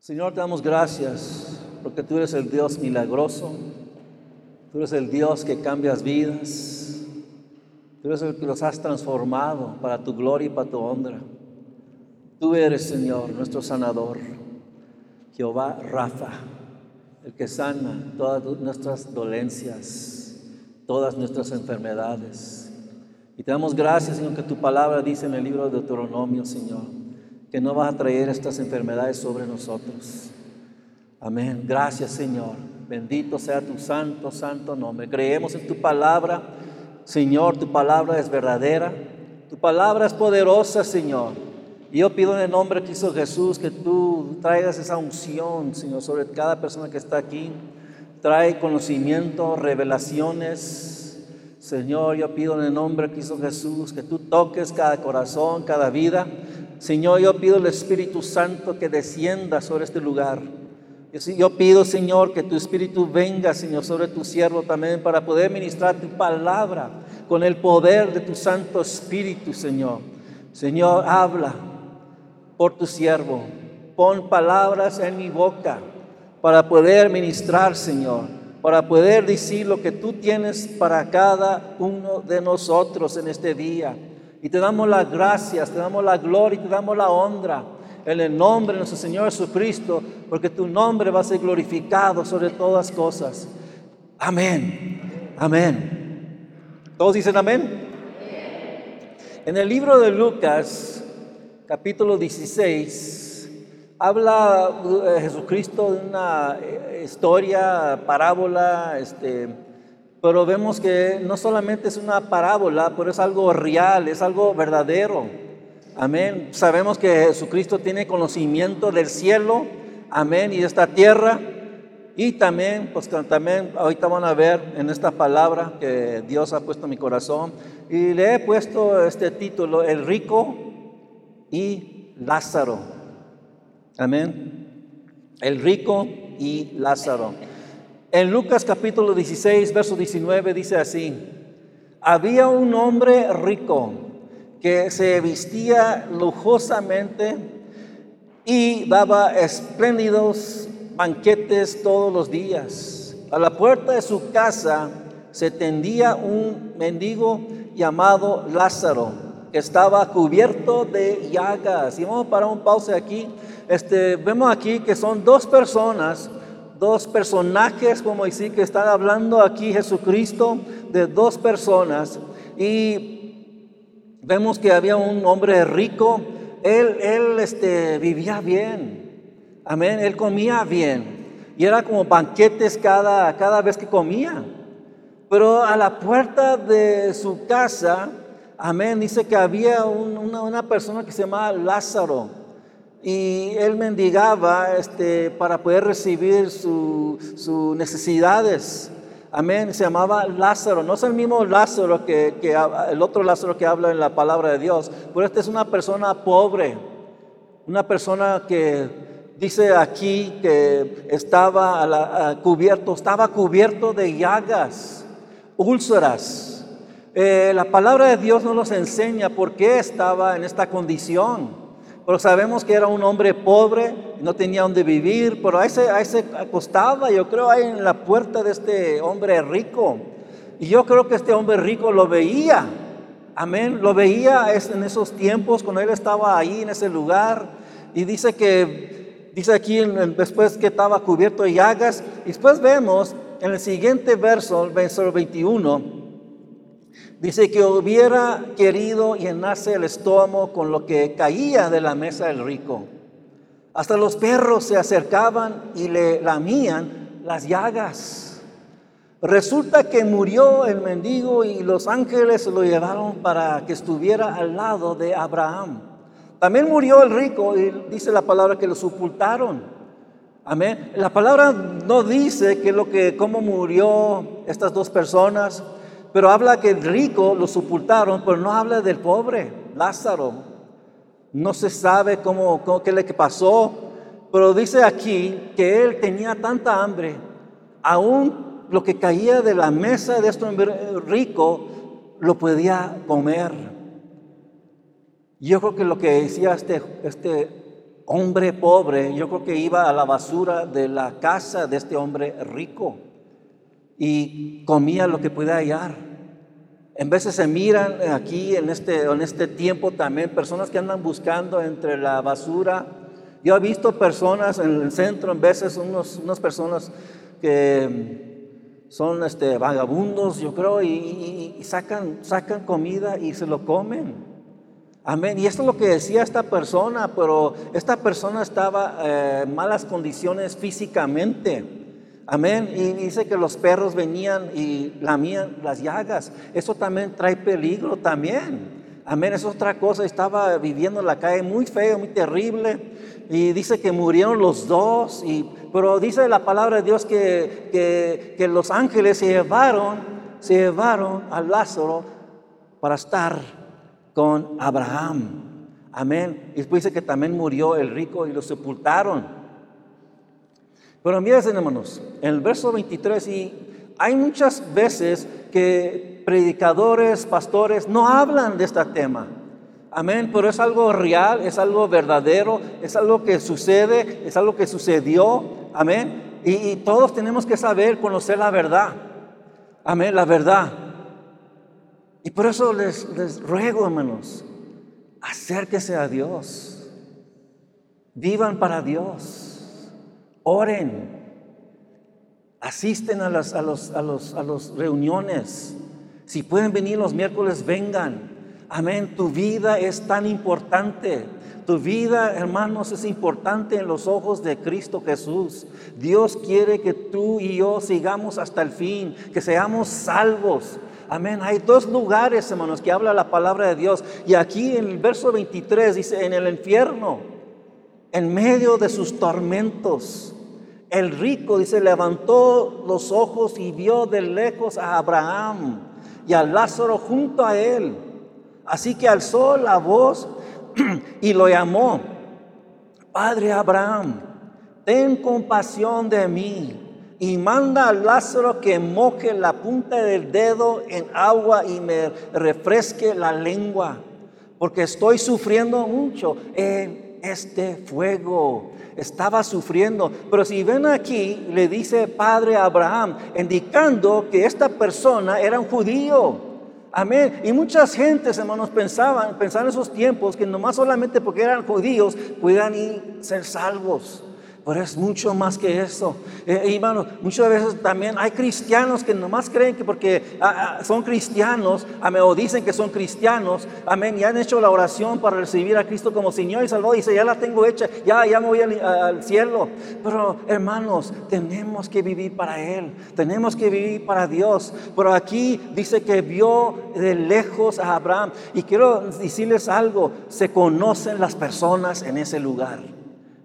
Señor, te damos gracias porque tú eres el Dios milagroso, tú eres el Dios que cambias vidas, tú eres el que los has transformado para tu gloria y para tu honra. Tú eres, Señor, nuestro sanador, Jehová Rafa, el que sana todas nuestras dolencias, todas nuestras enfermedades. Y te damos gracias, Señor, que tu palabra dice en el libro de Deuteronomio, Señor, que no vas a traer estas enfermedades sobre nosotros. Amén. Gracias, Señor. Bendito sea tu santo, santo nombre. Creemos en tu palabra. Señor, tu palabra es verdadera. Tu palabra es poderosa, Señor. Y yo pido en el nombre de Cristo Jesús que tú traigas esa unción, Señor, sobre cada persona que está aquí. Trae conocimiento, revelaciones. Señor, yo pido en el nombre de Cristo Jesús que tú toques cada corazón, cada vida. Señor, yo pido el Espíritu Santo que descienda sobre este lugar. Yo pido, Señor, que tu Espíritu venga, Señor, sobre tu siervo también para poder ministrar tu palabra con el poder de tu Santo Espíritu, Señor. Señor, habla por tu siervo. Pon palabras en mi boca para poder ministrar, Señor, para poder decir lo que tú tienes para cada uno de nosotros en este día. Y te damos las gracias, te damos la gloria y te damos la honra en el nombre de nuestro Señor Jesucristo, porque tu nombre va a ser glorificado sobre todas cosas. Amén. Amén. ¿Todos dicen amén? En el libro de Lucas, capítulo 16, habla eh, Jesucristo de una eh, historia, parábola, este, pero vemos que no solamente es una parábola, pero es algo real, es algo verdadero. Amén. Sabemos que Jesucristo tiene conocimiento del cielo, amén, y de esta tierra. Y también, pues también ahorita van a ver en esta palabra que Dios ha puesto en mi corazón. Y le he puesto este título, El rico y Lázaro. Amén. El rico y Lázaro. En Lucas capítulo 16, verso 19 dice así, había un hombre rico que se vestía lujosamente y daba espléndidos banquetes todos los días. A la puerta de su casa se tendía un mendigo llamado Lázaro, que estaba cubierto de llagas. Y vamos para un pause aquí. Este, vemos aquí que son dos personas dos personajes, como decir, que están hablando aquí Jesucristo de dos personas. Y vemos que había un hombre rico, él, él este, vivía bien, amén, él comía bien. Y era como banquetes cada, cada vez que comía. Pero a la puerta de su casa, amén, dice que había una, una persona que se llamaba Lázaro y él mendigaba este, para poder recibir sus necesidades. Amén. Se llamaba Lázaro. No es el mismo Lázaro que, el otro Lázaro que habla en la palabra de Dios. Pero esta es una persona pobre. Una persona que dice aquí que estaba cubierto, estaba cubierto de llagas, úlceras. Eh, la palabra de Dios no nos enseña por qué estaba en esta condición. Pero sabemos que era un hombre pobre, no tenía donde vivir, pero ahí se, ahí se acostaba, yo creo, ahí en la puerta de este hombre rico. Y yo creo que este hombre rico lo veía, amén, lo veía en esos tiempos cuando él estaba ahí en ese lugar. Y dice que, dice aquí después que estaba cubierto de llagas, y después vemos en el siguiente verso, el verso 21, Dice que hubiera querido llenarse el estómago con lo que caía de la mesa del rico. Hasta los perros se acercaban y le lamían las llagas. Resulta que murió el mendigo y los ángeles lo llevaron para que estuviera al lado de Abraham. También murió el rico y dice la palabra que lo sepultaron. Amén. La palabra no dice que lo que cómo murió estas dos personas, pero habla que el rico lo sepultaron, pero no habla del pobre, Lázaro. No se sabe cómo, qué le pasó, pero dice aquí que él tenía tanta hambre, aún lo que caía de la mesa de este hombre rico lo podía comer. Yo creo que lo que decía este, este hombre pobre, yo creo que iba a la basura de la casa de este hombre rico y comía lo que podía hallar. En veces se miran aquí en este, en este tiempo también personas que andan buscando entre la basura. Yo he visto personas en el centro, en veces unos, unas personas que son este, vagabundos, yo creo, y, sacan, sacan comida y se lo comen. Amén. Y esto es lo que decía esta persona, pero esta persona estaba eh, en malas condiciones físicamente. Amén. Y dice que los perros venían y lamían las llagas. Eso también trae peligro también. Amén. Es otra cosa. Estaba viviendo en la calle muy feo, muy terrible. Y dice que murieron los dos. Y, pero dice la palabra de Dios que, que, los ángeles se llevaron, se llevaron a Lázaro para estar con Abraham. Amén. Y después dice que también murió el rico y lo sepultaron. Pero miren hermanos, en el verso 23, y hay muchas veces que predicadores, pastores no hablan de este tema. Amén, pero es algo real, es algo verdadero, es algo que sucede, es algo que sucedió. Amén. Y, todos tenemos que saber, conocer la verdad. Amén, la verdad. Y por eso les, les ruego, hermanos, acérquese a Dios. Vivan para Dios. Oren. Asisten a las, a los, a los, a los reuniones. Si pueden venir los miércoles, vengan. Amén. Tu vida es tan importante. Tu vida, hermanos, es importante en los ojos de Cristo Jesús. Dios quiere que tú y yo sigamos hasta el fin, que seamos salvos. Amén. Hay dos lugares, hermanos, que habla la palabra de Dios. Y aquí en el verso 23 dice, en el infierno en medio de sus tormentos. El rico, dice, levantó los ojos y vio de lejos a Abraham y a Lázaro junto a él. Así que alzó la voz y lo llamó, Padre Abraham, ten compasión de mí y manda a Lázaro que moje la punta del dedo en agua y me refresque la lengua, porque estoy sufriendo mucho en este fuego. Estaba sufriendo. Pero si ven aquí, le dice Padre Abraham, indicando que esta persona era un judío. Amén. Y muchas gentes, hermanos, pensaban, pensaban en esos tiempos que nomás solamente porque eran judíos puedan ir ser salvos. Pero es mucho más que eso. Eh, hermano, muchas veces también hay cristianos que nomás creen que porque ah, ah, son cristianos, amén, o dicen que son cristianos, amén, y han hecho la oración para recibir a Cristo como Señor y Salvador. Y dice, ya la tengo hecha, ya, me voy al cielo. Pero hermanos, tenemos que vivir para Él, tenemos que vivir para Dios. Pero aquí dice que vio de lejos a Abraham. Y quiero decirles algo, se conocen las personas en ese lugar.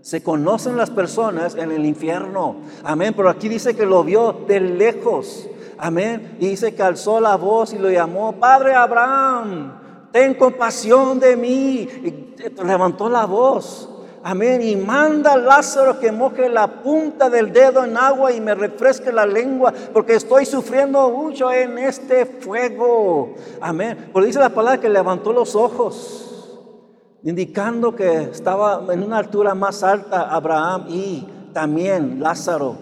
Se conocen las personas en el infierno. Amén. Pero aquí dice que lo vio de lejos. Amén. Y dice que alzó la voz y lo llamó, Padre Abraham, ten compasión de mí. Y levantó la voz. Amén. Y manda a Lázaro que moje la punta del dedo en agua y me refresque la lengua, porque estoy sufriendo mucho en este fuego. Amén. Porque dice la palabra que levantó los ojos indicando que estaba en una altura más alta Abraham y también Lázaro.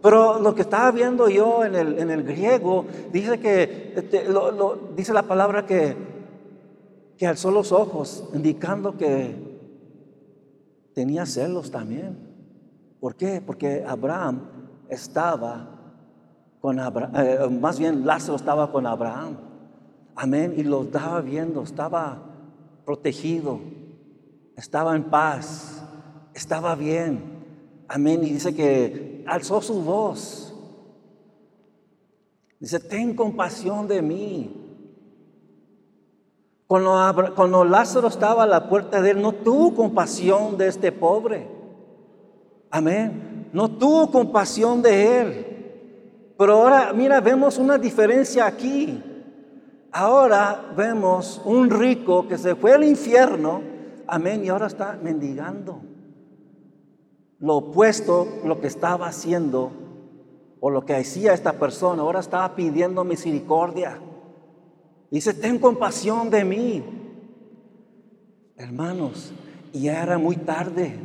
Pero lo que estaba viendo yo en el, en el griego, dice que, este, dice la palabra que, que alzó los ojos, indicando que tenía celos también. ¿Por qué? Porque Abraham estaba con Abraham, eh, más bien Lázaro estaba con Abraham. Amén. Y lo estaba viendo, estaba protegido estaba en paz, estaba bien. Amén. Y dice que alzó su voz. Dice, ten compasión de mí. Cuando, cuando, Lázaro estaba a la puerta de él, no tuvo compasión de este pobre. Amén. No tuvo compasión de él. Pero ahora, mira, vemos una diferencia aquí. Ahora vemos un rico que se fue al infierno Amén. Y ahora está mendigando. Lo opuesto, lo que estaba haciendo o lo que hacía esta persona, ahora estaba pidiendo misericordia. Dice, ten compasión de mí. Hermanos, ya era muy tarde.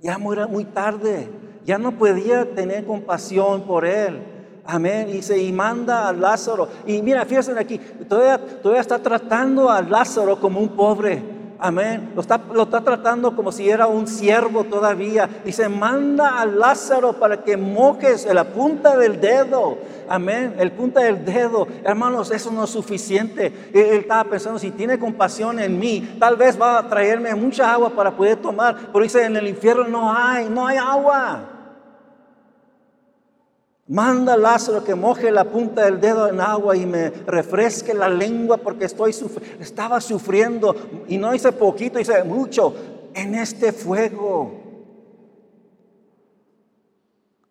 ya era muy tarde, ya no podía tener compasión por él. Amén. Se y manda a Lázaro. Y mira, fíjense aquí, todavía, todavía está tratando a Lázaro como un pobre. Amén. Lo está, lo está tratando como si era un siervo todavía. Dice, manda a Lázaro para que mojes la punta del dedo. Amén. El punta del dedo. Hermanos, eso no es suficiente. Él, él, estaba pensando, si tiene compasión en mí, tal vez va a traerme mucha agua para poder tomar. Pero dice, en el infierno no hay, no hay agua. Manda a Lázaro que moje la punta del dedo en agua y me refresque la lengua porque estoy estaba sufriendo y no hice poquito, hice mucho en este fuego.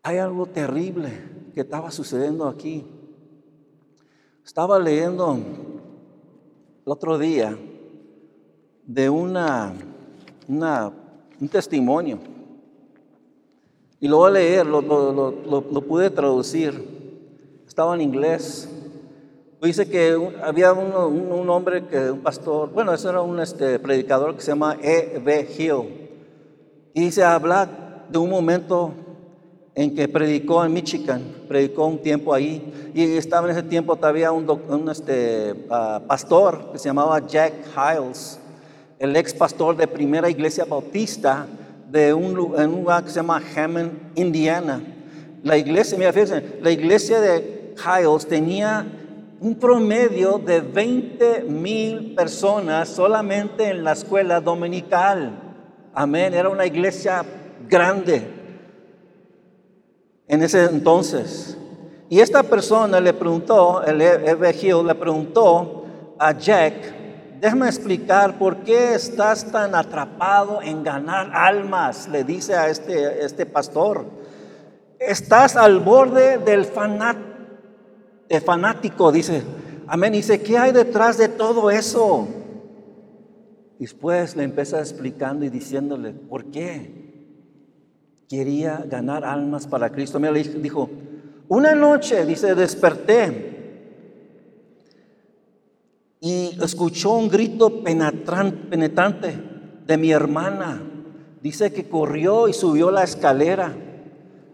Hay algo terrible que estaba sucediendo aquí. Estaba leyendo el otro día de una, una un testimonio y lo voy a leer, lo, lo, pude traducir. Estaba en inglés. Dice que había un, hombre, que, un pastor, bueno, eso era un este, predicador que se llama E.B. Hill. Y dice, habla de un momento en que predicó en Michigan, predicó un tiempo ahí, y estaba en ese tiempo todavía un, un este, uh, pastor que se llamaba Jack Hiles, el ex pastor de Primera Iglesia Bautista de un, lugar que se llama Hammond, Indiana. La iglesia, mira, fíjense, la iglesia de Hiles tenía un promedio de 20 mil personas solamente en la escuela dominical. Amén, era una iglesia grande en ese entonces. Y esta persona le preguntó, el Eve Hill le preguntó a Jack, déjame explicar por qué estás tan atrapado en ganar almas, le dice a este, este pastor. Estás al borde del fanático, dice. Amén. Dice, ¿qué hay detrás de todo eso? Después le empieza explicando y diciéndole, ¿por qué? Quería ganar almas para Cristo. Mira, le dijo, una noche, dice, desperté y escuchó un grito penetrante de mi hermana. Dice que corrió y subió la escalera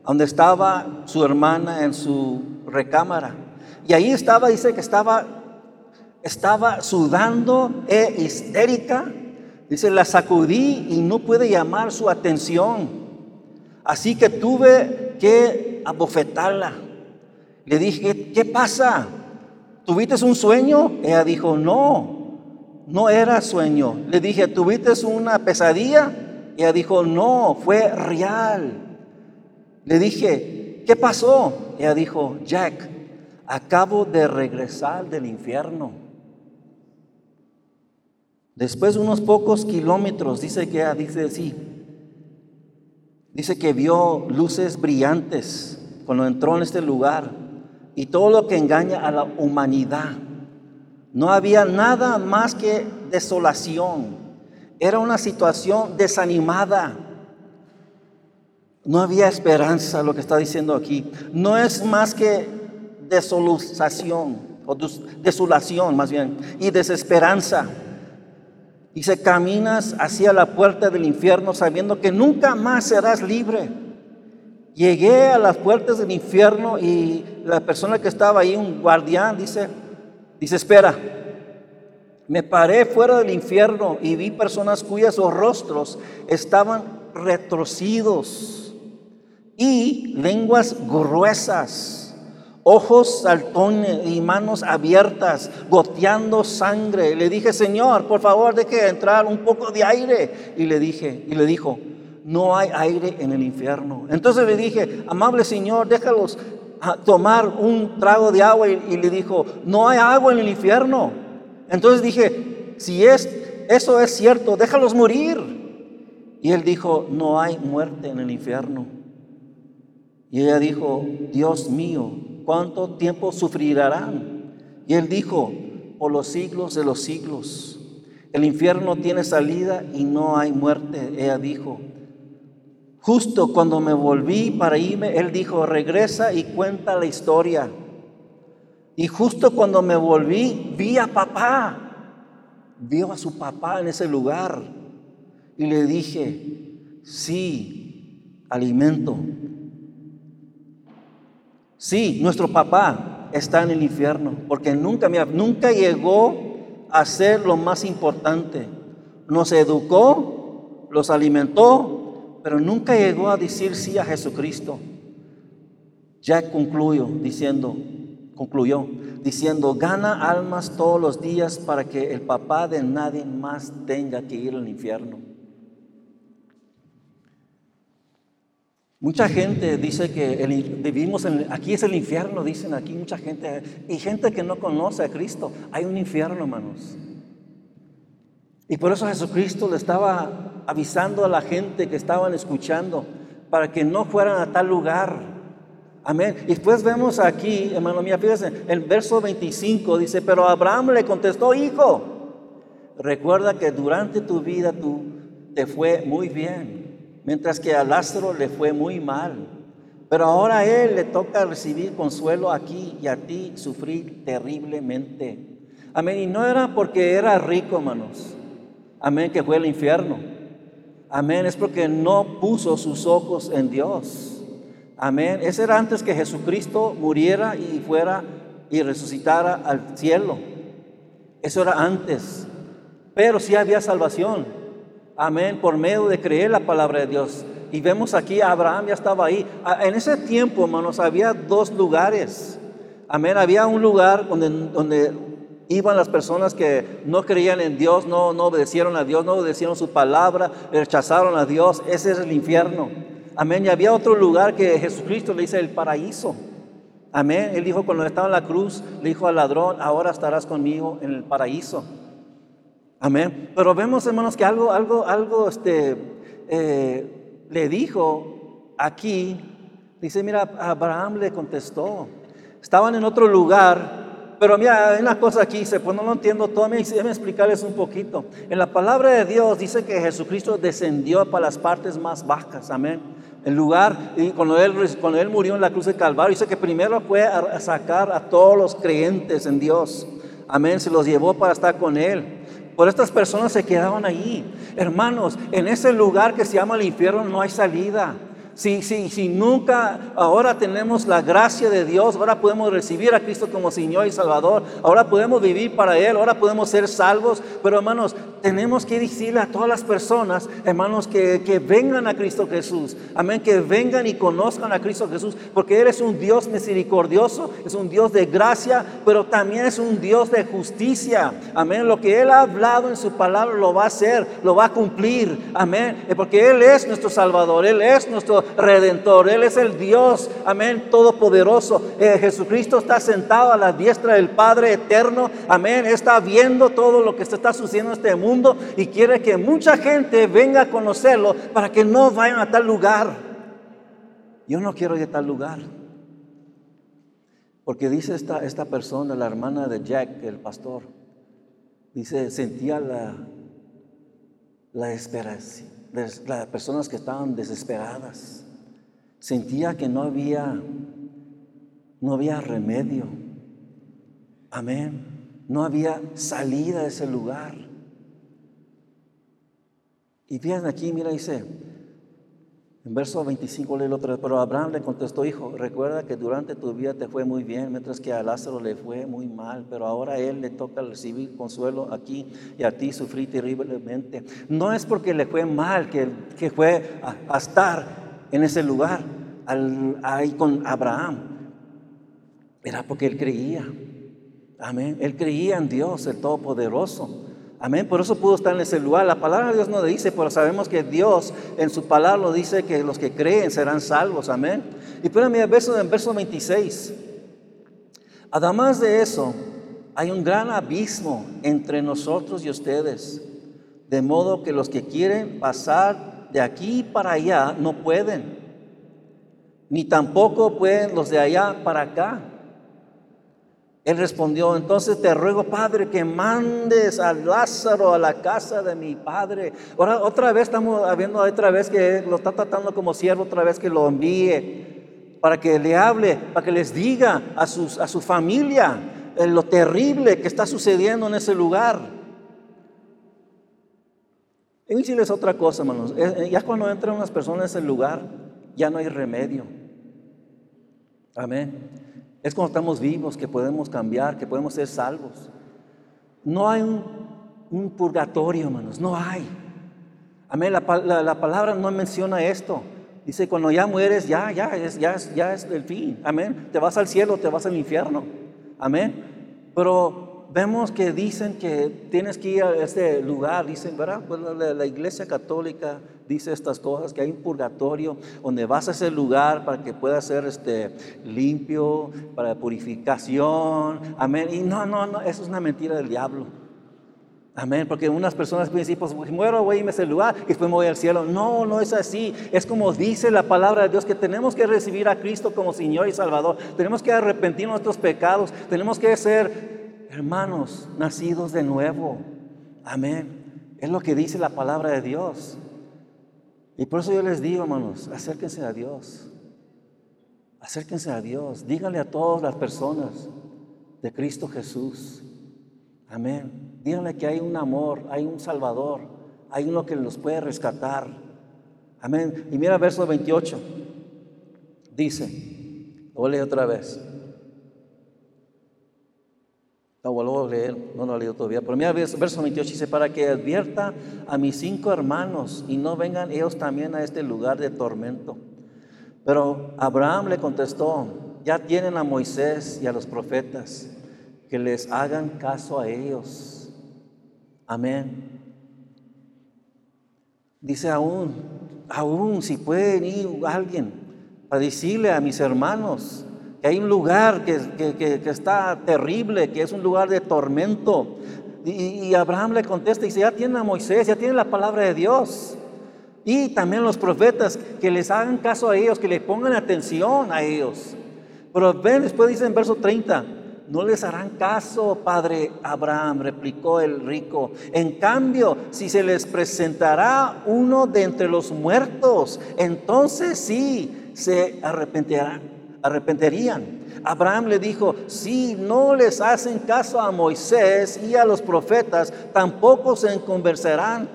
donde estaba su hermana en su recámara. Y ahí estaba, dice que estaba, estaba sudando e histérica. Dice, la sacudí y no pude llamar su atención. Así que tuve que abofetarla. Le dije, ¿qué pasa? ¿Tuviste un sueño? Ella dijo, no, no era sueño. Le dije, ¿tuviste una pesadilla? Ella dijo, no, fue real. Le dije, ¿qué pasó? Ella dijo, Jack, acabo de regresar del infierno. Después de unos pocos kilómetros, dice que ella dice así, dice que vio luces brillantes cuando entró en este lugar y todo lo que engaña a la humanidad. No había nada más que desolación. Era una situación desanimada. No había esperanza, lo que está diciendo aquí. No es más que desolación, o desolación más bien, y desesperanza. Y se caminas hacia la puerta del infierno sabiendo que nunca más serás libre. Llegué a las puertas del infierno y la persona que estaba ahí, un guardián, dice, dice, espera, me paré fuera del infierno y vi personas cuyos rostros estaban retorcidos y lenguas gruesas, ojos saltones y manos abiertas, goteando sangre. Le dije, Señor, por favor, deje entrar un poco de aire. Y le dije, y le dijo, no hay aire en el infierno. Entonces le dije, amable Señor, déjalos ah, tomar un trago de agua y, le dijo, no hay agua en el infierno. Entonces dije, si es, eso es cierto, déjalos morir. Y él dijo, no hay muerte en el infierno. Y ella dijo, Dios mío, ¿cuánto tiempo sufrirán? Y él dijo, por los siglos de los siglos. El infierno tiene salida y no hay muerte. Ella dijo, Justo cuando me volví para irme, él dijo, regresa y cuenta la historia. Y justo cuando me volví, vi a papá. Vio a su papá en ese lugar. Y le dije, sí, alimento. Sí, nuestro papá está en el infierno, porque nunca, nunca llegó a ser lo más importante. Nos educó, los alimentó, pero nunca llegó a decir sí a Jesucristo. Ya concluyó diciendo, concluyó diciendo, gana almas todos los días para que el papá de nadie más tenga que ir al infierno. Mucha gente dice que vivimos en, aquí es el infierno, dicen aquí mucha gente, y gente que no conoce a Cristo. Hay un infierno, hermanos. Y por eso Jesucristo le estaba avisando a la gente que estaban escuchando para que no fueran a tal lugar. Amén. Y después vemos aquí, hermano mía, fíjense, el verso 25 dice, pero Abraham le contestó, hijo, recuerda que durante tu vida tú te fue muy bien mientras que a Lázaro le fue muy mal. Pero ahora a él le toca recibir consuelo aquí y a ti sufrir terriblemente. Amén. Y no era porque era rico, hermanos. Amén, que fue el infierno. Amén, es porque no puso sus ojos en Dios. Amén. Ese era antes que Jesucristo muriera y fuera y resucitara al cielo. Eso era antes. Pero sí había salvación. Amén, por medio de creer la palabra de Dios. Y vemos aquí, Abraham ya estaba ahí. Ah, en ese tiempo, hermanos, había dos lugares. Amén, había un lugar donde, donde iban las personas que no creían en Dios, no, no obedecieron a Dios, no obedecieron su palabra, rechazaron a Dios. Ese es el infierno. Amén. Y había otro lugar que Jesucristo le dice el paraíso. Amén. Él dijo cuando estaba en la cruz, le dijo al ladrón, ahora estarás conmigo en el paraíso. Amén. Pero vemos, hermanos, que algo, algo, algo, este, eh, le dijo aquí. Dice, mira, Abraham le contestó. Estaban en otro lugar, pero mira, hay una cosa aquí, dice, pues no lo entiendo todo, déjame explicarles un poquito. En la palabra de Dios dice que Jesucristo descendió para las partes más bajas, amén. El lugar, y cuando él, cuando él murió en la cruz de Calvario, dice que primero fue a sacar a todos los creyentes en Dios, amén, se los llevó para estar con él. Por estas personas se quedaban allí. Hermanos, en ese lugar que se llama el infierno no hay salida. Si, si, si nunca ahora tenemos la gracia de Dios, ahora podemos recibir a Cristo como Señor y Salvador, ahora podemos vivir para Él, ahora podemos ser salvos, pero hermanos, tenemos que decirle a todas las personas, hermanos, que, que vengan a Cristo Jesús, amén, que vengan y conozcan a Cristo Jesús, porque Él es un Dios misericordioso, es un Dios de gracia, pero también es un Dios de justicia, amén, lo que Él ha hablado en su palabra lo va a hacer, lo va a cumplir, amén, porque Él es nuestro Salvador, Él es nuestro redentor. Él es el Dios, amén, todopoderoso. Eh, Jesucristo está sentado a la diestra del Padre eterno, amén. Está viendo todo lo que se está sucediendo en este mundo y quiere que mucha gente venga a conocerlo para que no vayan a tal lugar. Yo no quiero ir a tal lugar. Porque dice esta, esta persona, la hermana de Jack, el pastor, dice, sentía la, la esperanza las personas que estaban desesperadas. Sentía que no había, no había remedio. Amén. No había salida de ese lugar. Y fíjense aquí, mira, dice, en verso 25 lee otra vez, pero Abraham le contestó, hijo, recuerda que durante tu vida te fue muy bien, mientras que a Lázaro le fue muy mal, pero ahora a él le toca recibir consuelo aquí y a ti sufrir terriblemente. No es porque le fue mal que, que fue a, estar en ese lugar, ahí con Abraham, era porque él creía. Amén. Él creía en Dios, el Todopoderoso. Amén. Por eso pudo estar en ese lugar. La palabra de Dios no dice, pero sabemos que Dios en su palabra dice que los que creen serán salvos. Amén. Y espérame el verso en verso 26. Además de eso, hay un gran abismo entre nosotros y ustedes. De modo que los que quieren pasar de aquí para allá no pueden. Ni tampoco pueden los de allá para acá. Él respondió, entonces te ruego, Padre, que mandes a Lázaro a la casa de mi Padre. Ahora, otra vez estamos viendo otra vez que lo está tratando como siervo, otra vez que lo envíe para que le hable, para que les diga a, a su familia lo terrible que está sucediendo en ese lugar. Y decirles otra cosa, hermanos. Eh, eh, ya cuando entran unas personas en ese lugar, ya no hay remedio. Amén. Es cuando estamos vivos que podemos cambiar, que podemos ser salvos. No hay un, purgatorio, hermanos, no hay. Amén, la, palabra no menciona esto. Dice, cuando ya mueres, ya, ya, es, ya, ya es el fin. Amén. Te vas al cielo, te vas al infierno. Amén. Pero vemos que dicen que tienes que ir a este lugar, dicen, ¿verdad? Pues la, iglesia católica dice estas cosas, que hay un purgatorio donde vas a ese lugar para que pueda ser este, limpio, para purificación, amén. Y no, no, no, eso es una mentira del diablo. Amén, porque unas personas decir, pues muero, voy a irme a ese lugar y después me voy al cielo. No, no es así. Es como dice la palabra de Dios, que tenemos que recibir a Cristo como Señor y Salvador. Tenemos que arrepentir nuestros pecados. Tenemos que ser hermanos, nacidos de nuevo. Amén. Es lo que dice la palabra de Dios. Y por eso yo les digo, hermanos, acérquense a Dios. Acérquense a Dios. Díganle a todas las personas de Cristo Jesús. Amén. Díganle que hay un amor, hay un Salvador, hay uno que los puede rescatar. Amén. Y mira verso 28. Dice, lo voy otra vez. No vuelvo a leer, no lo he leído todavía. Pero mira, verso 28 dice, para que advierta a mis cinco hermanos y no vengan ellos también a este lugar de tormento. Pero Abraham le contestó, ya tienen a Moisés y a los profetas, que les hagan caso a ellos. Amén. Dice aún, aún si puede ir alguien para decirle a mis hermanos, hay un lugar que, está terrible, que es un lugar de tormento. Y, Abraham le contesta y dice, ya tienen a Moisés, ya tienen la palabra de Dios. Y también los profetas, que les hagan caso a ellos, que le pongan atención a ellos. Pero ven, después dice en verso 30, no les harán caso, padre Abraham, replicó el rico. En cambio, si se les presentará uno de entre los muertos, entonces sí se arrepentirán arrepentirían. Abraham le dijo, si no les hacen caso a Moisés y a los profetas, tampoco se conversarán,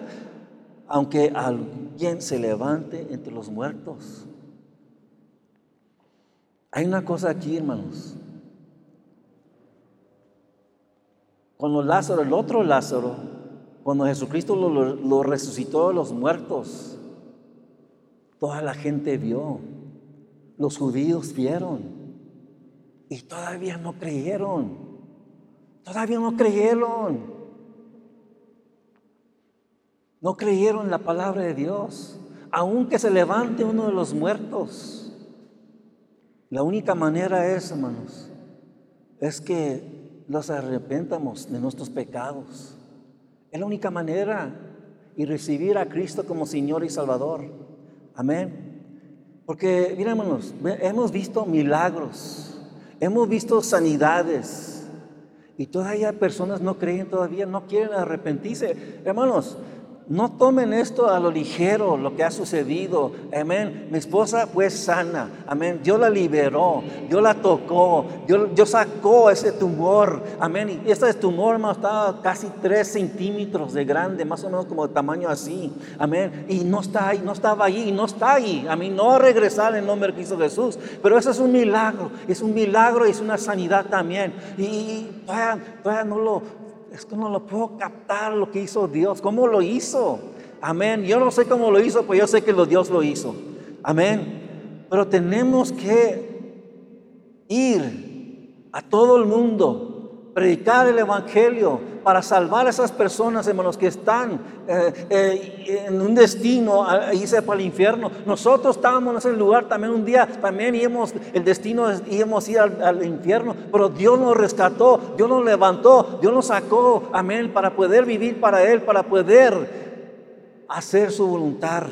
aunque alguien se levante entre los muertos. Hay una cosa aquí, hermanos. Cuando Lázaro, el otro Lázaro, cuando Jesucristo lo, lo resucitó de los muertos, toda la gente vio. Los judíos vieron y todavía no creyeron. Todavía no creyeron. No creyeron la palabra de Dios. Aunque se levante uno de los muertos. La única manera es, hermanos, es que nos arrepentamos de nuestros pecados. Es la única manera. Y recibir a Cristo como Señor y Salvador. Amén. Porque, mira hermanos, hemos visto milagros, hemos visto sanidades y todavía personas no creen todavía, no quieren arrepentirse. Hermanos, no tomen esto a lo ligero, lo que ha sucedido. Amén. Mi esposa fue sana. Amén. Dios la liberó. Dios la tocó. Dios, sacó ese tumor. Amén. Y este tumor, hermano, estaba casi 3 centímetros de grande, más o menos como de tamaño así. Amén. Y no está ahí, no estaba ahí, no está ahí. A mí no va regresar en nombre de Cristo Jesús. Pero eso es un milagro. Es un milagro y es una sanidad también. Y todavía no lo es que no lo puedo captar lo que hizo Dios. ¿Cómo lo hizo? Amén. Yo no sé cómo lo hizo, pero yo sé que Dios lo hizo. Amén. Pero tenemos que ir a todo el mundo predicar el Evangelio para salvar a esas personas, hermanos, que están eh, eh, en un destino a irse para el infierno. Nosotros estábamos en ese lugar también un día, también íbamos, el destino íbamos a ir al, al, infierno, pero Dios nos rescató, Dios nos levantó, Dios nos sacó, amén, para poder vivir para Él, para poder hacer su voluntad.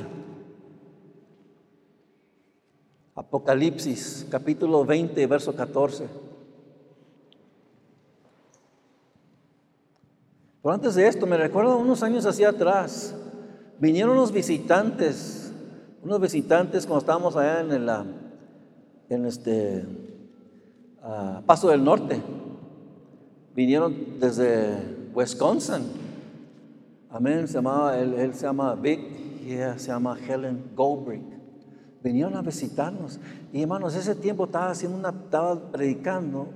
Apocalipsis, capítulo 20, verso 14. Pero antes de esto, me recuerdo unos años hacia atrás, vinieron unos visitantes, unos visitantes cuando estábamos allá en, el, en este ah, Paso del Norte. Vinieron desde Wisconsin. Amén. Se llamaba, él, se llama Vic, y ella se llama Helen Goldbrick. vinieron a visitarnos. Y hermanos, ese tiempo estaba haciendo una, estaba predicando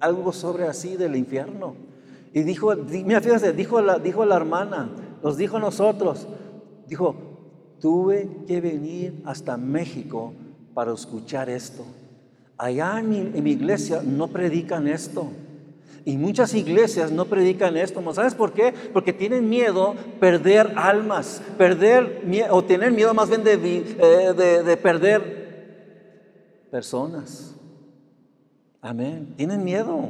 algo sobre así del infierno. Y dijo, mira, fíjate, dijo la, dijo la hermana, nos dijo a nosotros, dijo, tuve que venir hasta México para escuchar esto. Allá en mi, iglesia no predican esto. Y muchas iglesias no predican esto. ¿Sabes por qué? Porque tienen miedo perder almas, perder o tener miedo más bien de, eh, de, perder personas. Amén. Tienen miedo.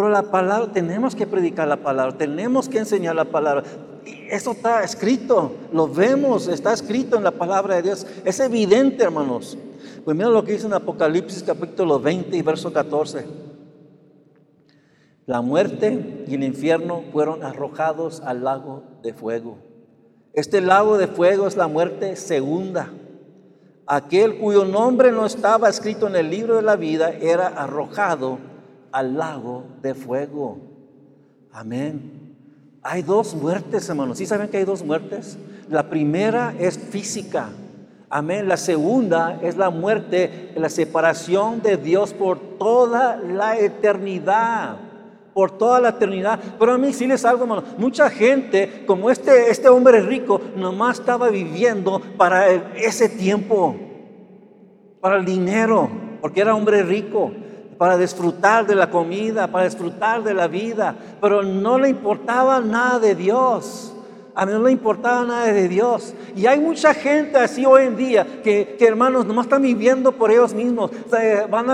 Pero la palabra, tenemos que predicar la palabra, tenemos que enseñar la palabra. Y eso está escrito, lo vemos, está escrito en la palabra de Dios. Es evidente, hermanos. Pues mira lo que dice en Apocalipsis capítulo 20 y verso 14. La muerte y el infierno fueron arrojados al lago de fuego. Este lago de fuego es la muerte segunda. Aquel cuyo nombre no estaba escrito en el libro de la vida era arrojado al lago de fuego. Amén. Hay dos muertes, hermanos. ¿Sí saben que hay dos muertes? La primera es física. Amén. La segunda es la muerte, la separación de Dios por toda la eternidad por toda la eternidad. Pero a mí sí les algo, hermano. Mucha gente, como este, este hombre rico, nomás estaba viviendo para ese tiempo, para el dinero, porque era hombre rico, para disfrutar de la comida, para disfrutar de la vida, pero no le importaba nada de Dios. A no le importaba nada de Dios. Y hay mucha gente así hoy en día que, hermanos, nomás están viviendo por ellos mismos. van,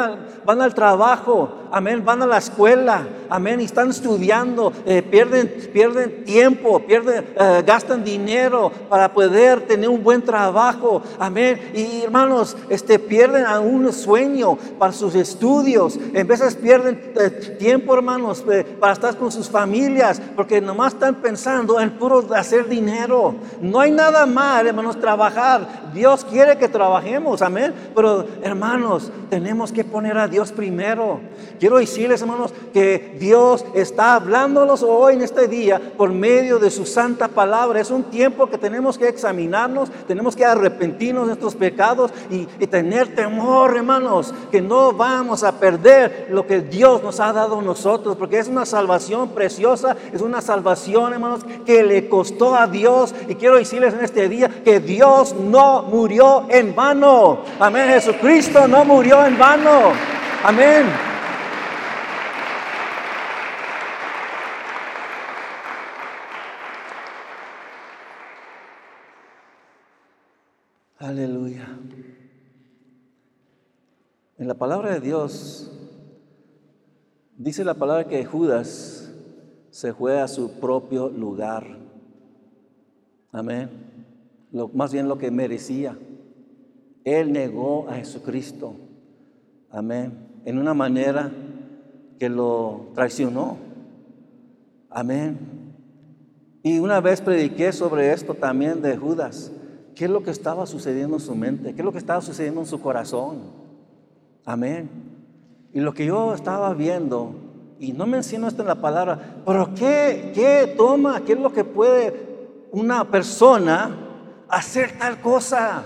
van al trabajo, amén, van a la escuela, amén, y están estudiando, eh, pierden, pierden tiempo, pierden, eh, gastan dinero para poder tener un buen trabajo, amén. Y hermanos, este, pierden a un sueño para sus estudios, en veces pierden eh, tiempo, hermanos, para estar con sus familias, porque nomás están pensando en puro hacer dinero. No hay nada mal, hermanos, trabajar. Dios quiere que trabajemos, amén. Pero hermanos, tenemos que poner a Dios primero. Quiero decirles, hermanos, que Dios está hablándonos hoy en este día por medio de su santa palabra. Es un tiempo que tenemos que examinarnos, tenemos que arrepentirnos de nuestros pecados y, tener temor, hermanos, que no vamos a perder lo que Dios nos ha dado a nosotros, porque es una salvación preciosa, es una salvación, hermanos, que le costó a Dios. Y quiero decirles en este día que Dios no murió en vano. Amén. Jesucristo no murió en vano. Amén. Aleluya. En la palabra de Dios dice la palabra que Judas se fue a su propio lugar. Amén. Lo, más bien lo que merecía. Él negó a Jesucristo. Amén. En una manera que lo traicionó. Amén. Y una vez prediqué sobre esto también de Judas qué es lo que estaba sucediendo en su mente, qué es lo que estaba sucediendo en su corazón. Amén. Y lo que yo estaba viendo, y no menciono esto en la palabra, pero ¿qué, qué toma, qué es lo que puede una persona hacer tal cosa?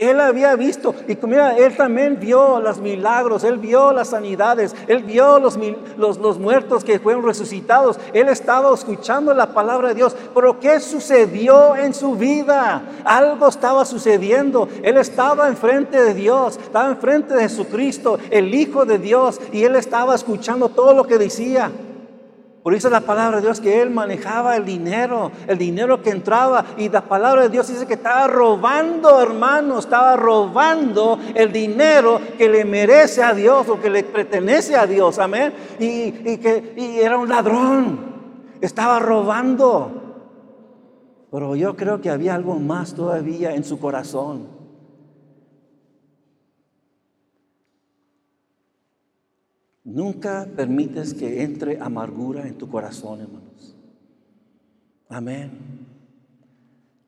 Él había visto, y mira, él también vio los milagros, él vio las sanidades, él vio los, los, los, muertos que fueron resucitados, él estaba escuchando la palabra de Dios. Pero ¿qué sucedió en su vida? Algo estaba sucediendo. Él estaba enfrente de Dios, estaba enfrente de Jesucristo, el Hijo de Dios, y él estaba escuchando todo lo que decía. Por eso la palabra de Dios que él manejaba el dinero, el dinero que entraba. Y la palabra de Dios dice que estaba robando, hermano, estaba robando el dinero que le merece a Dios o que le pertenece a Dios. Amén. Y, que y era un ladrón, estaba robando. Pero yo creo que había algo más todavía en su corazón. Nunca permites que entre amargura en tu corazón, hermanos. Amén.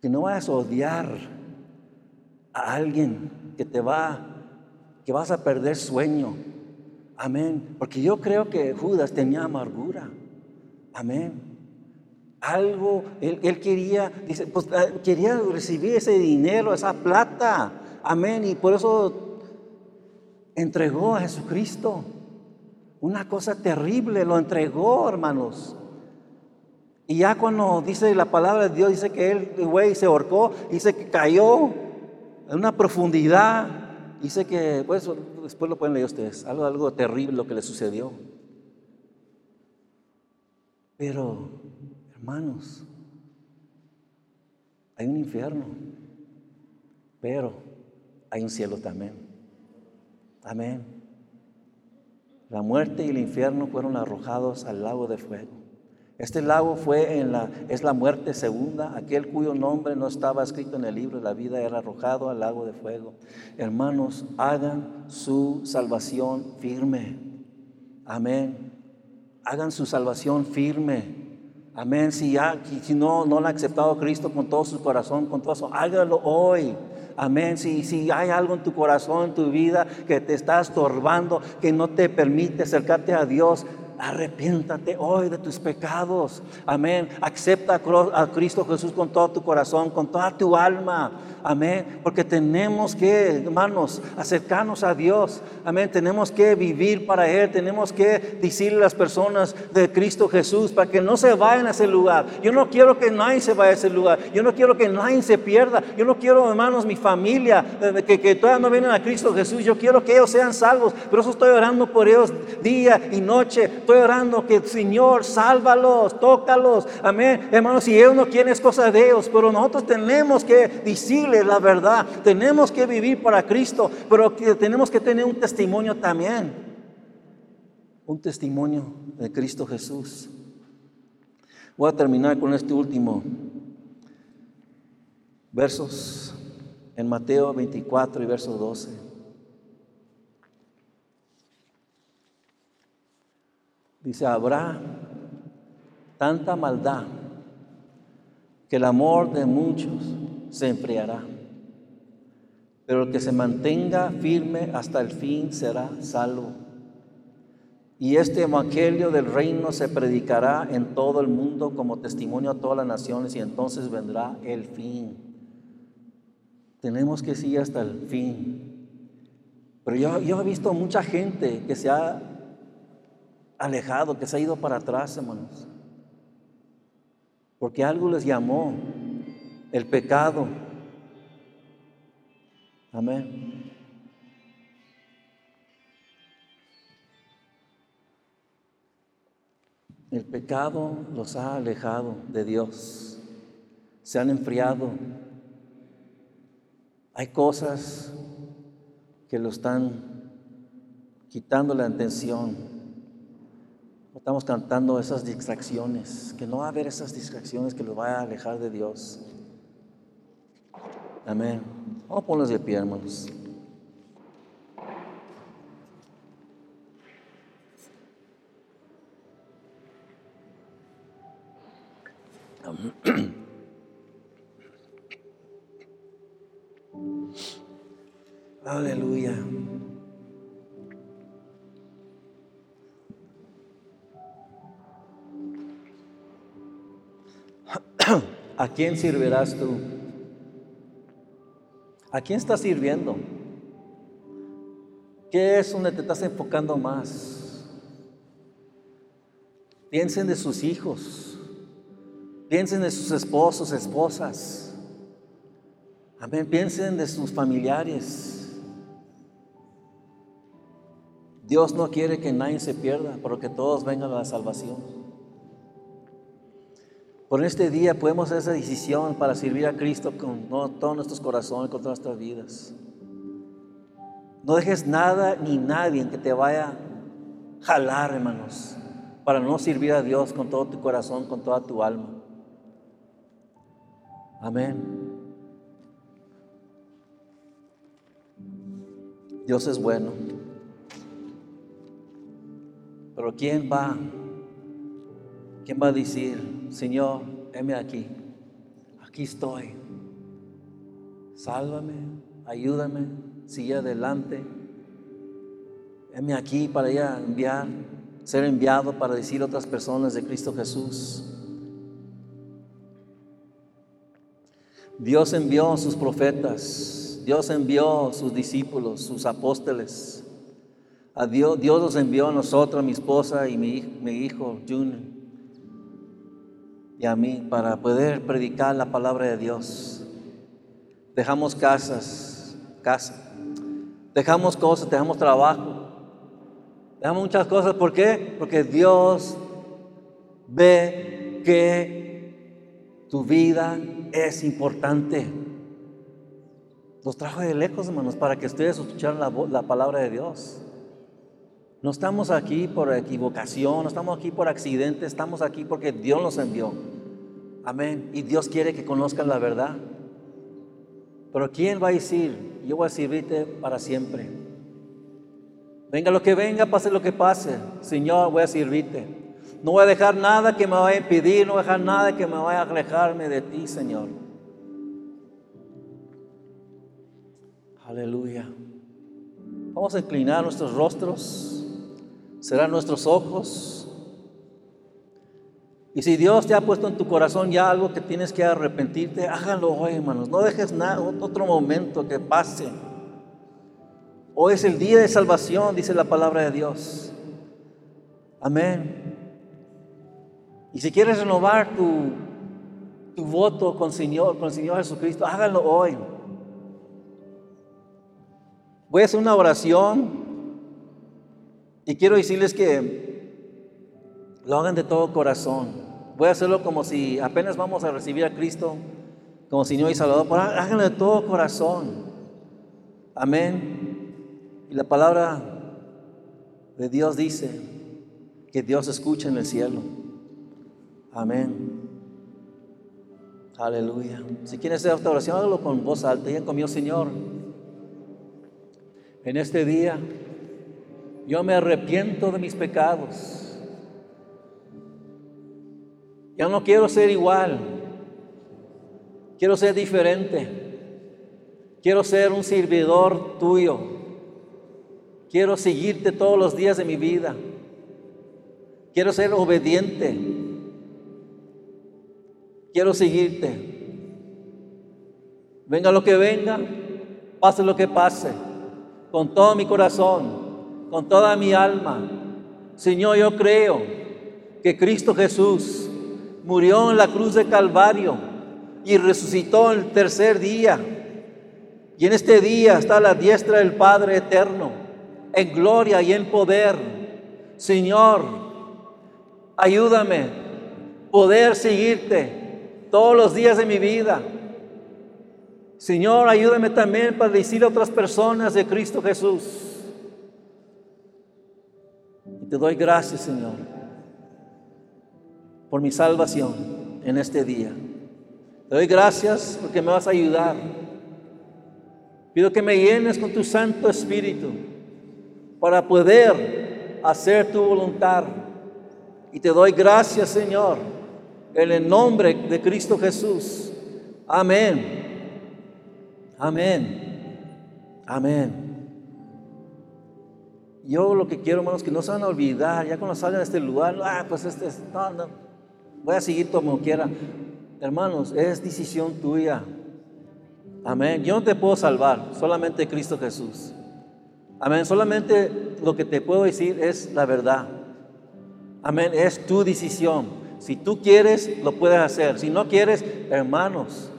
Que no vayas a odiar a alguien que te va, que vas a perder sueño. Amén. Porque yo creo que Judas tenía amargura. Amén. Algo, él, quería, dice, pues, ah, quería recibir ese dinero, esa plata. Amén. Y por eso entregó a Jesucristo. Una cosa terrible, lo entregó, hermanos. Y ya cuando dice la palabra de Dios, dice que él, güey, se ahorcó, dice que cayó en una profundidad. Dice que, pues, después lo pueden leer ustedes, algo, algo terrible lo que le sucedió. Pero, hermanos, hay un infierno, pero hay un cielo también. Amén. La muerte y el infierno fueron arrojados al lago de fuego. Este lago fue en la, es la muerte segunda, aquel cuyo nombre no estaba escrito en el libro de la vida era arrojado al lago de fuego. Hermanos, hagan su salvación firme. Amén. Hagan su salvación firme. Amén. Si, ya, si no, no lo ha aceptado Cristo con todo su corazón, con todo su, hágalo hoy. Amén. Si, si hay algo en tu corazón, en tu vida que te está estorbando, que no te permite acercarte a Dios, Arrepiéntate hoy de tus pecados. Amén. Acepta a Cristo Jesús con todo tu corazón, con toda tu alma. Amén. Porque tenemos que, hermanos, acercarnos a Dios. Amén. Tenemos que vivir para Él. Tenemos que decirle a las personas de Cristo Jesús para que no se vayan a ese lugar. Yo no quiero que nadie se vaya a ese lugar. Yo no quiero que nadie se pierda. Yo no quiero, hermanos, mi familia, eh, que, que todavía no vienen a Cristo Jesús. Yo quiero que ellos sean salvos. Por eso estoy orando por ellos día y noche orando que Señor, sálvalos, tócalos. Amén. Hermanos, si ellos no quieren es cosa de ellos, pero nosotros tenemos que decirles la verdad. Tenemos que vivir para Cristo, pero que tenemos que tener un testimonio también. Un testimonio de Cristo Jesús. Voy a terminar con este último versos en Mateo 24 y verso 12. Dice, habrá tanta maldad que el amor de muchos se enfriará. Pero el que se mantenga firme hasta el fin será salvo. Y este evangelio del reino se predicará en todo el mundo como testimonio a todas las naciones y entonces vendrá el fin. Tenemos que seguir hasta el fin. Pero yo, yo he visto mucha gente que se ha alejado, que se ha ido para atrás, hermanos. Porque algo les llamó el pecado. Amén. El pecado los ha alejado de Dios. Se han enfriado. Hay cosas que lo están quitando la atención. Estamos cantando esas distracciones, que no va a haber esas distracciones que los vaya a alejar de Dios. Amén. Vamos a ponernos de pie, hermanos. Aleluya. ¿A quién servirás tú? ¿A quién estás sirviendo? ¿Qué es donde te estás enfocando más? Piensen de sus hijos. Piensen de sus esposos, esposas. Amén. Piensen de sus familiares. Dios no quiere que nadie se pierda, pero que todos vengan a la salvación. Por este día podemos hacer esa decisión para servir a Cristo con todos nuestros corazones, con todas nuestras vidas. No dejes nada ni nadie que te vaya a jalar, hermanos, para no servir a Dios con todo tu corazón, con toda tu alma. Amén. Dios es bueno. Pero ¿quién va? ¿Quién va a decir, Señor, heme aquí, aquí estoy. Sálvame, ayúdame, sigue adelante. Heme aquí para ir a enviar, ser enviado para decir a otras personas de Cristo Jesús. Dios envió a sus profetas Dios envió sus discípulos, sus apóstoles. A Dios, Dios los envió a nosotros, a mi esposa y mi, mi hijo Junior, y a mí para poder predicar la palabra de Dios. Dejamos casas, casa. Dejamos cosas, dejamos trabajo. Dejamos muchas cosas. ¿Por qué? Porque Dios ve que tu vida es importante. Los trajo de lejos, hermanos, para que ustedes escucharan la, la palabra de Dios. No estamos aquí por equivocación, no estamos aquí por accidente, estamos aquí porque Dios nos envió. Amén. Y Dios quiere que conozcan la verdad. Pero ¿quién va a decir, yo voy a servirte para siempre? Venga lo que venga, pase lo que pase, Señor, voy a servirte. No voy a dejar nada que me vaya a impedir, no voy a dejar nada que me vaya a alejarme de ti, Señor. Aleluya. Vamos a inclinar nuestros rostros, cerrar nuestros ojos. Y si Dios te ha puesto en tu corazón ya algo que tienes que arrepentirte, hágalo hoy, hermanos. No dejes nada, otro momento que pase. Hoy es el día de salvación, dice la palabra de Dios. Amén. Y si quieres renovar tu, tu voto con, Señor, con el Señor Jesucristo, hágalo hoy. Voy a hacer una oración y quiero decirles que lo hagan de todo corazón. Voy a hacerlo como si apenas vamos a recibir a Cristo como Señor y Salvador. háganlo de todo corazón. Amén. Y la palabra de Dios dice que Dios escucha en el cielo. Amén. Aleluya. Si quieren hacer esta oración, hágalo con voz alta. Ya conmigo, Señor. En este día, yo me arrepiento de mis pecados. Ya no quiero ser igual. Quiero ser diferente. Quiero ser un servidor tuyo. Quiero seguirte todos los días de mi vida. Quiero ser obediente. Quiero seguirte. Venga lo que venga, pase lo que pase, con todo mi corazón, con toda mi alma. Señor, yo creo que Cristo Jesús murió en la cruz de Calvario y resucitó el tercer día. Y en este día está la diestra del Padre eterno, en gloria y en poder. Señor, ayúdame poder seguirte todos los días de mi vida. Señor, ayúdame también para decirle a otras personas de Cristo Jesús. Te doy gracias, Señor por mi salvación en este día. Te doy gracias porque me vas a ayudar. Pido que me llenes con tu Santo Espíritu para poder hacer tu voluntad. Y te doy gracias, Señor, en el nombre de Cristo Jesús. Amén. Amén. Amén. Yo lo que quiero, hermanos, que no se van a olvidar, ya cuando salgan de este lugar, ah, pues este, no, no, voy a seguir como quiera. Hermanos, es decisión tuya. Amén. Yo no te puedo salvar, solamente Cristo Jesús. Amén. Solamente lo que te puedo decir es la verdad. Amén. Es tu decisión. Si tú quieres, lo puedes hacer. Si no quieres, hermanos,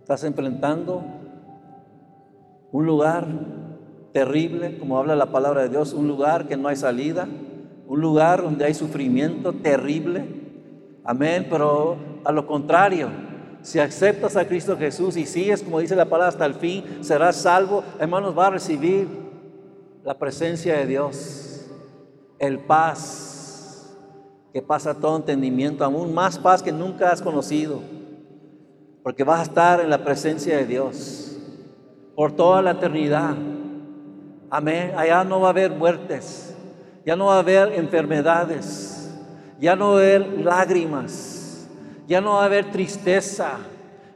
estás enfrentando un lugar terrible, como habla la palabra de Dios, un lugar que no hay salida un lugar donde hay sufrimiento terrible. Amén, pero a lo contrario, si aceptas a Cristo Jesús y sigues, como dice la palabra, hasta el fin, serás salvo. Hermanos, va a recibir la presencia de Dios, el paz que pasa todo entendimiento, aún más paz que nunca has conocido, porque vas a estar en la presencia de Dios por toda la eternidad. Amén, allá no va a haber muertes ya no va a haber enfermedades, ya no va a haber lágrimas, ya no va a haber tristeza.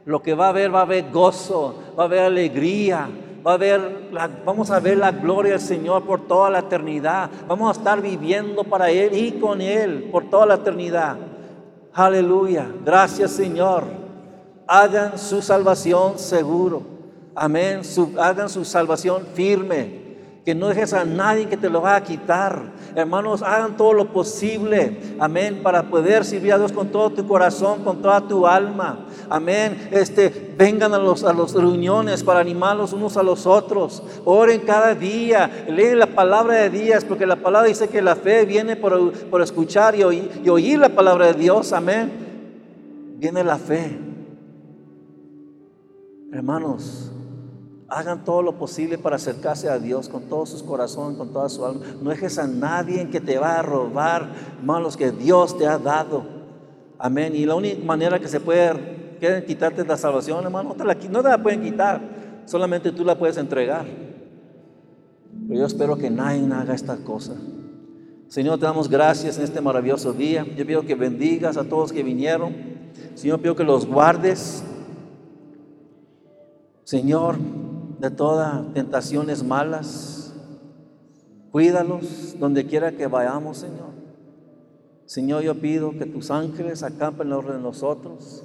Lo que va a haber, va a haber gozo, va a haber alegría, va a haber, vamos a ver la gloria del Señor por toda la eternidad. Vamos a estar viviendo para Él y con Él por toda la eternidad. Aleluya. Gracias Señor. hagan su salvación seguro. Amén. hagan su salvación firme que no dejes a nadie que te lo va a quitar. Hermanos, hagan todo lo posible, amén, para poder servir a Dios con todo tu corazón, con toda tu alma. Amén. Este, vengan a los a las reuniones para animarlos unos a los otros. Oren cada día, leen la palabra de Dios, porque la palabra dice que la fe viene por, por escuchar y y oír la palabra de Dios. Amén. Viene la fe. Hermanos, Hagan todo lo posible para acercarse a Dios con todo su corazón, con toda su alma. No dejes a nadie que te va a robar, malos que Dios te ha dado. Amén. Y la única manera que se puede quitarte la salvación, hermano, no te, la, no te la pueden quitar. Solamente tú la puedes entregar. Pero yo espero que nadie haga esta cosa. Señor, te damos gracias en este maravilloso día. Yo pido que bendigas a todos que vinieron. Señor, pido que los guardes. Señor, de todas tentaciones malas. Cuídalos donde quiera que vayamos, Señor. Señor, yo pido que tus ángeles acampen alrededor de nosotros.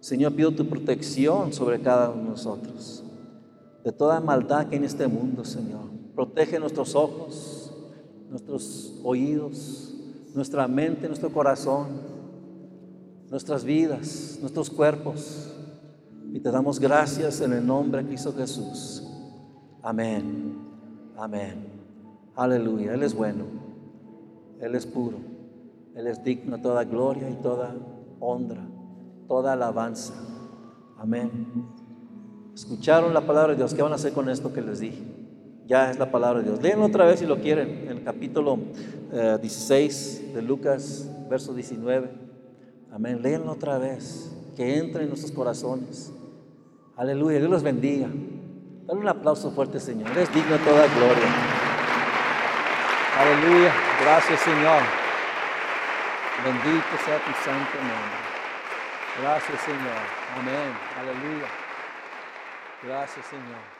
Señor, pido tu protección sobre cada uno de nosotros. De toda maldad que hay en este mundo, Señor. Protege nuestros ojos, nuestros oídos, nuestra mente, nuestro corazón, nuestras vidas, nuestros cuerpos. Y te damos gracias en el nombre de Cristo Jesús. Amén. Amén. Aleluya. Él es bueno. Él es puro. Él es digno de toda gloria y toda honra, toda alabanza. Amén. Escucharon la palabra de Dios. ¿Qué van a hacer con esto que les dije? Ya es la palabra de Dios. Leen otra vez si lo quieren, en el capítulo 16 eh, de Lucas, verso 19. Amén. Léenlo otra vez. Que entre en nuestros corazones. Aleluya, Dios los bendiga. Dale un aplauso fuerte, Señor. Es digno de toda gloria. Aleluya. Gracias, Señor. Bendito sea tu santo nombre. Gracias, Señor. Amén. Aleluya. Gracias, Señor.